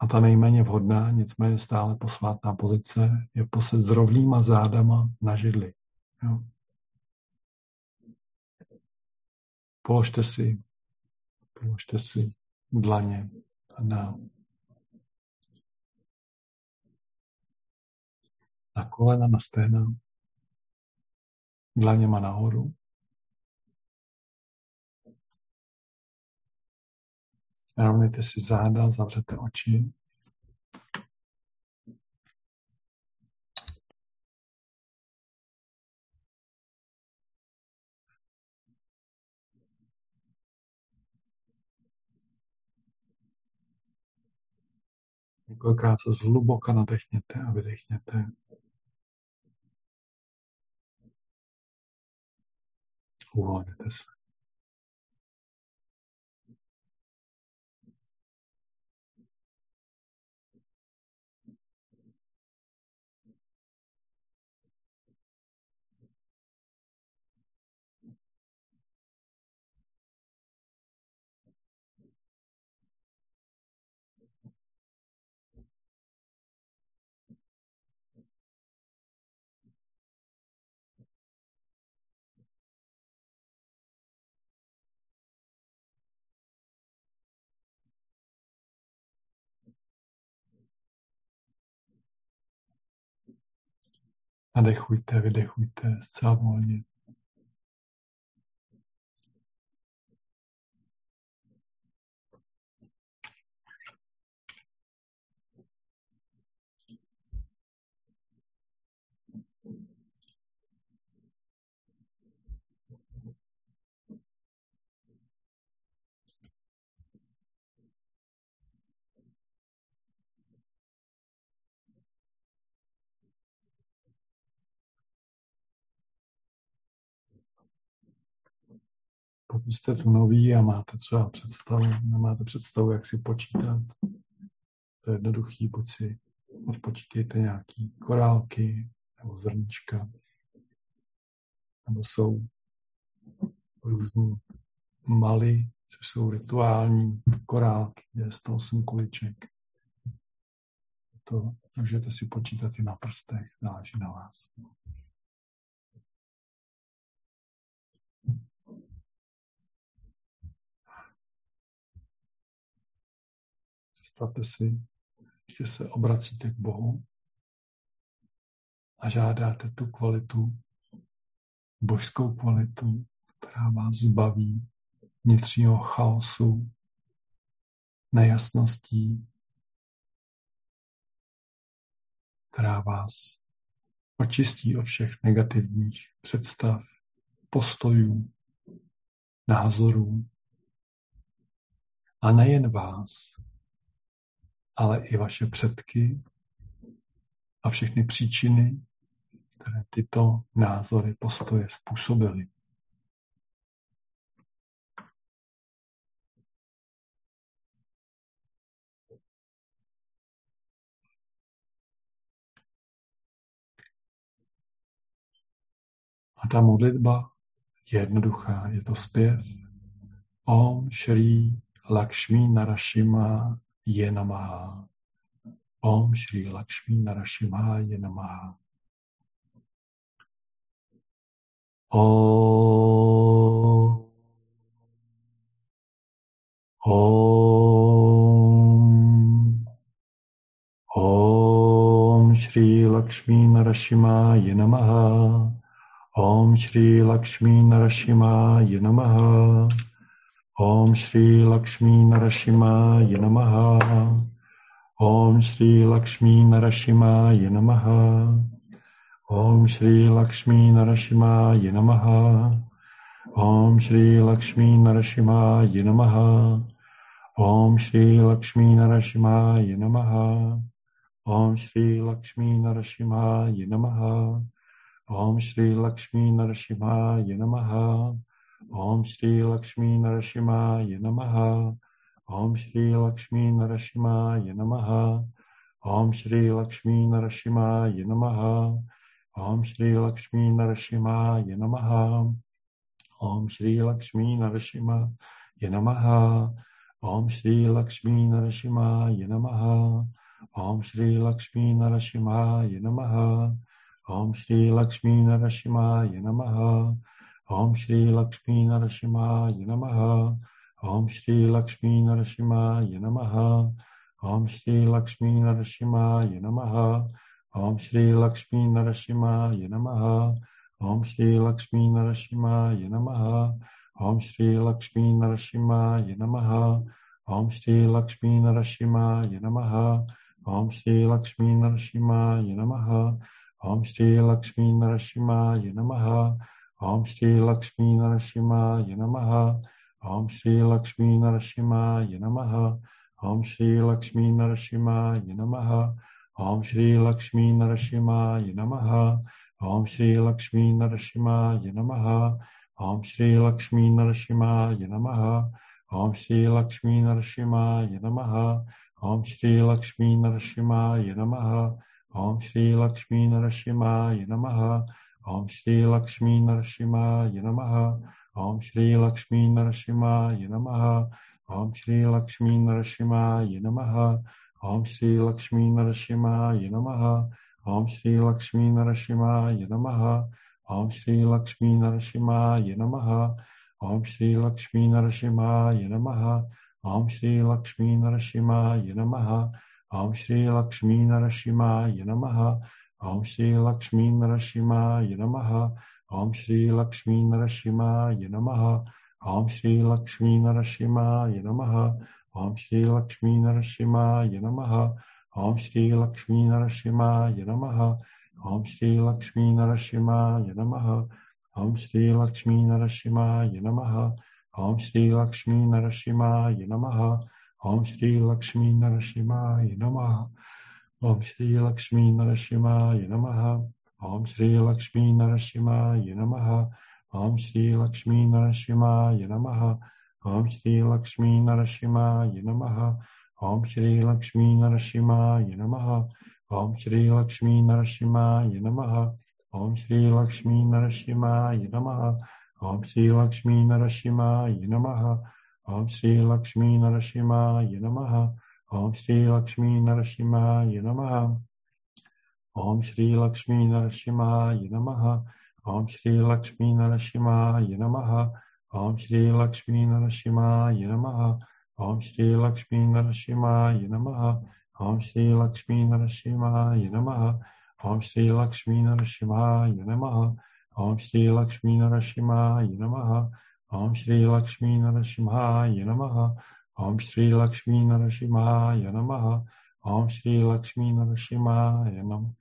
A ta nejméně vhodná, nicméně stále posvátná pozice je posed s rovnýma zádama na židli. Jo. Položte si, položte si dlaně na, na kolena, na stehna, dlaněma nahoru. Rovnejte si záda, zavřete oči. Několikrát se zhluboka nadechněte a vydechněte. Uvolněte se. Nadechujte, vydechujte zcela volně. Pokud jste tu noví a máte třeba představu, nemáte představu, jak si počítat, to je jednoduchý, buď si odpočítejte nějaký korálky nebo zrnička, nebo jsou různý maly, což jsou rituální korálky, je 108 kuliček. To můžete si počítat i na prstech, záleží na vás. Představte si, že se obracíte k Bohu a žádáte tu kvalitu, božskou kvalitu, která vás zbaví vnitřního chaosu, nejasností, která vás očistí od všech negativních představ, postojů, názorů. A nejen vás, ale i vaše předky a všechny příčiny, které tyto názory, postoje způsobily. A ta modlitba je jednoduchá, je to zpěv Om Shri Lakshmi Narashima je namaha. Om Shri Lakshmi Narasimhaye namaha. Om. Om. Om Shri Lakshmi Narasimhaye namaha. Om Shri Lakshmi Narasimhaye namaha. ॐ श्रीलक्ष्मीनरसिंहाय नमः। ॐ श्रीलक्ष्मीनरसिंहाय नमः। ॐ श्रीलक्ष्मीनरसिंहाय नमः। ॐ श्रीलक्ष्मीनरसिंहाय नमः। ॐ श्रीलक्ष्मीनरसिंहाय नमः। ॐ श्रीलक्ष्मीनरसिंहाय नमः। ॐ श्रीलक्ष्मीनरसिंहाय नमः। Om Shri Lakshmi Narasimhaye namaha. Om Shri Lakshmi Narasimhaye namaha. Om Shri Lakshmi Narasimhaye namaha. Om Shri Lakshmi Narasimhaye namaha. Om Shri Lakshmi Narasimhaye namaha. Om Shri Lakshmi Narasimhaye namaha. Om Shri Lakshmi Narasimhaye namaha. Om Shri Lakshmi. Om Shri Lakshmi Narasimhaye namaha. Om Shri Lakshmi Narasimhaye namaha. Om Shri Lakshmi Narasimhaye namaha. Om Shri Lakshmi Narasimhaye namaha. Om Shri Lakshmi Narasimhaye namaha. Om Shri Lakshmi Narasimhaye namaha. Om Shri Lakshmi Narasimhaye namaha. Om Shri Lakshmi Narasimhaye namaha. Om Shri Lakshmi Narasimhaye namaha. Om Shri Lakshmi Narasimhaye namaha. Om Shri Lakshmi Narasimhaye namaha. Om Shri Lakshmi Narasimhaye namaha. Om Shri Lakshmi Narasimhaye namaha. Om Shri Lakshmi Narasimhaye namaha. Om Shri Lakshmi Narasimhaye namaha. Om Shri Lakshmi Narasimhaye namaha. Om Shri Lakshmi Narasimhaye namaha. Om Shri Lakshmi Narasimhaye namaha. Om Shri Lakshmi Narasimhaye namaha. Om Shri Lakshmi Narasimhaye namaha. Om Shri Lakshmi Narasimhaye namaha. Om Shri Lakshmi Narasimhaye namaha. Om Shri Lakshmi Narasimhaye namaha. Om Shri Lakshmi Narasimhaye namaha. Om Shri Lakshmi Narasimhaye namaha. Om Shri Lakshmi Narasimhaye namaha. Om Shri Lakshmi Narasimhaye namaha. Om Shri Lakshmi Narasimhaye namaha. Om Shri Lakshmi Narasimhaye namaha. Om Shri Lakshmi Narasimhaye namaha. Om Shri Lakshmi Narasimhaye namaha. Om Shri Lakshmi Narasimhaye namaha. Om Shri Lakshmi Narasimhaye namaha. Om Shri Lakshmi Narasimhaye namaha. Om Shri Lakshmi Narasimhaye namaha. Om Shri Lakshmi Narasimhaye namaha. Om Shri Lakshmi Narasimhaye namaha. Om Shri Lakshmi Narasimhaye namaha. Om Shri Lakshmi Narasimhaye namaha. Om Shri Lakshmi Narasimhaye namaha. Om Shri Lakshmi Narasimhaye namaha. Om Shri Lakshmi Narasimhaye namaha. Om Shri Lakshmi Narasimhaye namaha. Om Shri Lakshmi Narasimhaye namaha. Om Shri Lakshmi Narasimhaye namaha. Om Shri Lakshmi Narasimhaye namaha. Om Shri Lakshmi Narasimhaye namaha. Om Shri Lakshmi Narasimhaye namaha. Om Shri Lakshmi Narasimhaye namaha. Om Shri Lakshmi Narasimhaye namaha. Om Shri Lakshmi Narasimhaye namaha. Om Shri Lakshmi Narasimhaye namaha. Om Shri Lakshmi Narasimhaye namaha. Om Shri Lakshmi. Om Shri Lakshmi Narasimhaye namaha. Om Shri Lakshmi Narasimhaye namaha.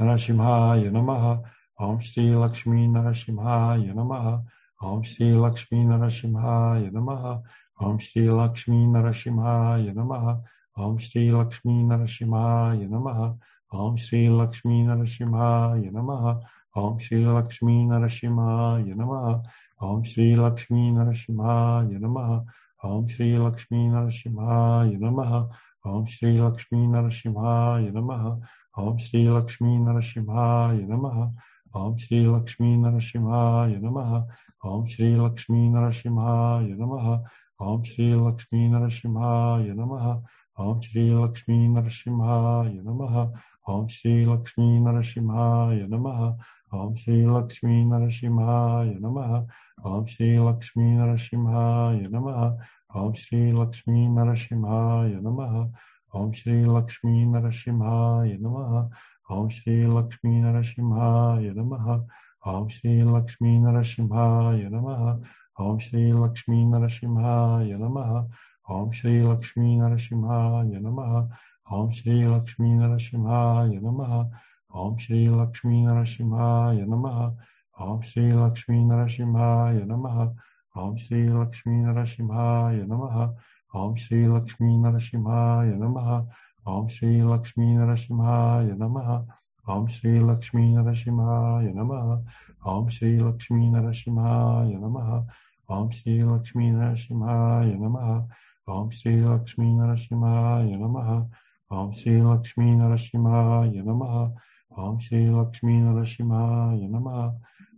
Om Shri Lakshmi Narasimhaye namaha. Om Shri Lakshmi Narasimhaye namaha. Narasimhaye namaha. Om Shri Lakshmi Narasimhaye namaha. Om Shri Lakshmi Narasimhaye namaha. Om Shri Lakshmi Narasimhaye namaha. Om Shri Lakshmi Narasimhaye namaha. Om Shri Lakshmi Narasimhaye namaha. Om Shri Lakshmi Narasimhaye namaha. Om Shri Lakshmi Narasimhaye namaha. Om Shri Lakshmi Narasimhaye namaha. Om Shri Lakshmi Narasimhaye namaha. Om Shri Lakshmi Narasimhaye namaha. Om Shri Lakshmi Narasimhaye namaha. Om Shri Lakshmi Narasimhaye namaha. Om Shri Lakshmi Narasimhaya Namaha Om Shri Lakshmi Narasimhaya Namaha Om Shri Lakshmi Narasimhaya Namaha Om Shri Lakshmi Narasimhaya Namaha Om Shri Lakshmi Narasimhaya Namaha Om Shri Lakshmi Narasimhaya Namaha Om Shri Lakshmi Narasimhaya Namaha Om Shri Lakshmi Narasimhaya Namaha Om Shri Lakshmi Narasimhaya Namaha Om Shri Lakshmi Narasimhaya Namaha Om Shri Lakshmi Narasimhaya Namaha Om Shri Lakshmi Narasimhaya Namaha Om Shri Lakshmi Narasimhaya Namaha Om Shri Lakshmi Narasimhaya Namaha Om Shri Lakshmi Narasimhaya Namaha Om Shri Lakshmi Narasimhaya Namaha Om Shri Lakshmi Narasimhaya Namaha Om Shri Lakshmi Narasimhaya Namaha Om Shri Lakshmi Narasimhaya Namaha Om Shri Lakshmi Narasimhaya Namaha Om Shri Lakshmi Narasimhaya Namaha Om Shri Lakshmi Narasimhaya Namaha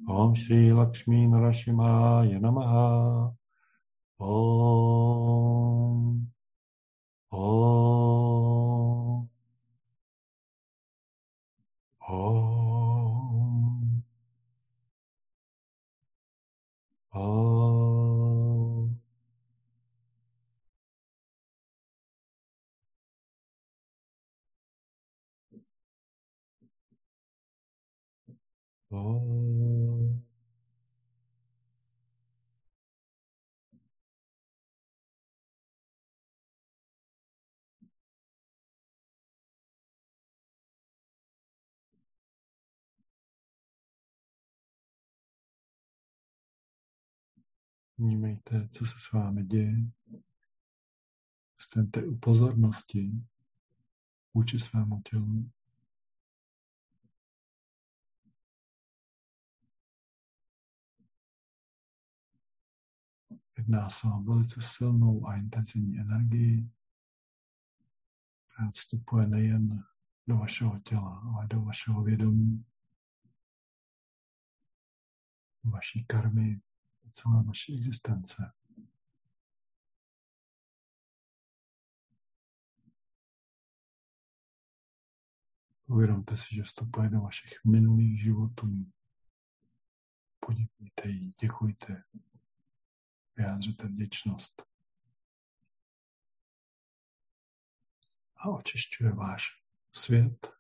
Om Shri Lakshmi Narasimhaya Namaha Om. Om. Om Vnímejte, co se s vámi děje. Staňte u pozornosti vůči svému tělu. Jedná se o velice silnou a intenzivní energii, která vstupuje nejen do vašeho těla, ale do vašeho vědomí, do vaší karmy, do celé vaší existence. Uvědomte si, že vstupuje do vašich minulých životů. Podívejte jí, děkujte, vyjádřete vděčnost. A očišťuje váš svět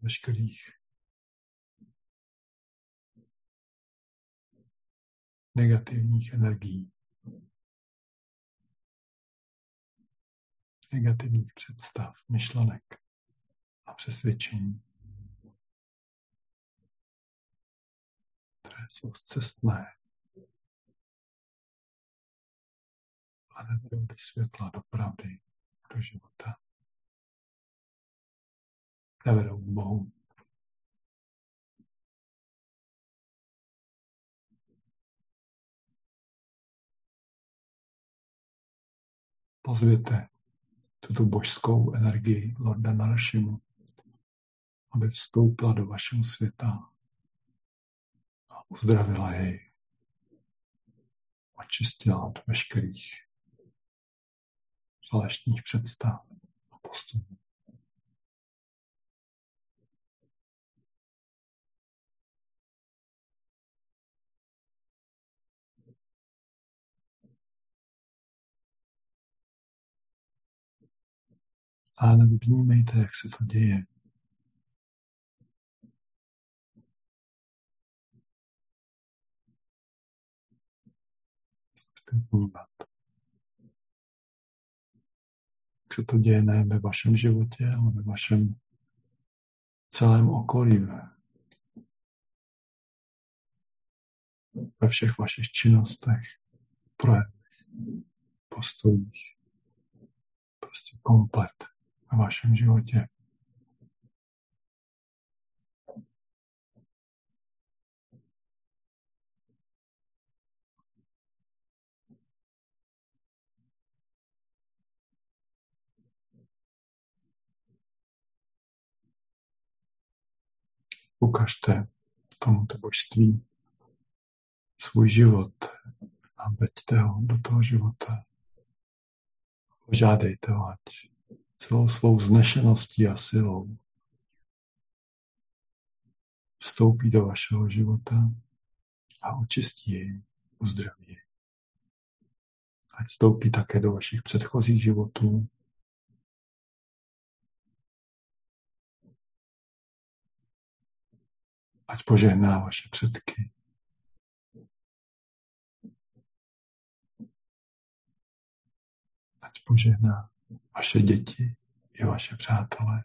veškerých negativních energií, negativních představ, myšlenek a přesvědčení, které jsou zcestné do světla, do pravdy, do života. Nevedou k Bohu. Pozvěte tuto božskou energii Lorda Narashimu, aby vstoupila do vašeho světa a uzdravila jej. Očistila od veškerých falešných představ a postupů. A vnímejte, jak se to děje. vnímat. Jak se to děje ne ve vašem životě, ale ve vašem celém okolí, ve všech vašich činnostech, projevech, postojích. Prostě komplet v vašem životě. Ukažte tomuto božství svůj život a veďte ho do toho života. Požádejte ho, ať celou svou znešeností a silou vstoupí do vašeho života a očistí jej, uzdraví jej. Ať vstoupí také do vašich předchozích životů, ať požehná vaše předky. Ať požehná vaše děti i vaše přátelé.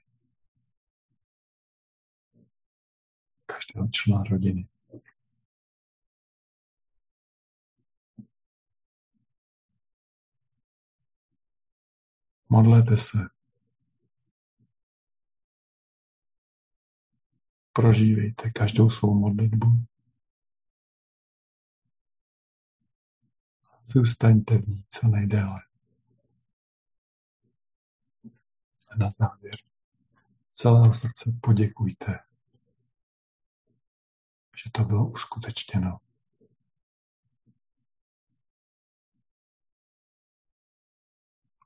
Každého člena rodiny. Modlete se. Prožívejte každou svou modlitbu. Zůstaňte v ní co nejdéle. Na závěr celého srdce poděkujte, že to bylo uskutečněno.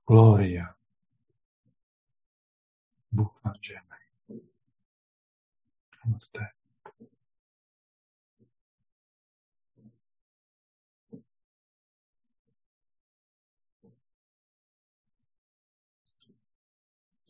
Gloria. Bůh vám žehnej. Namaste.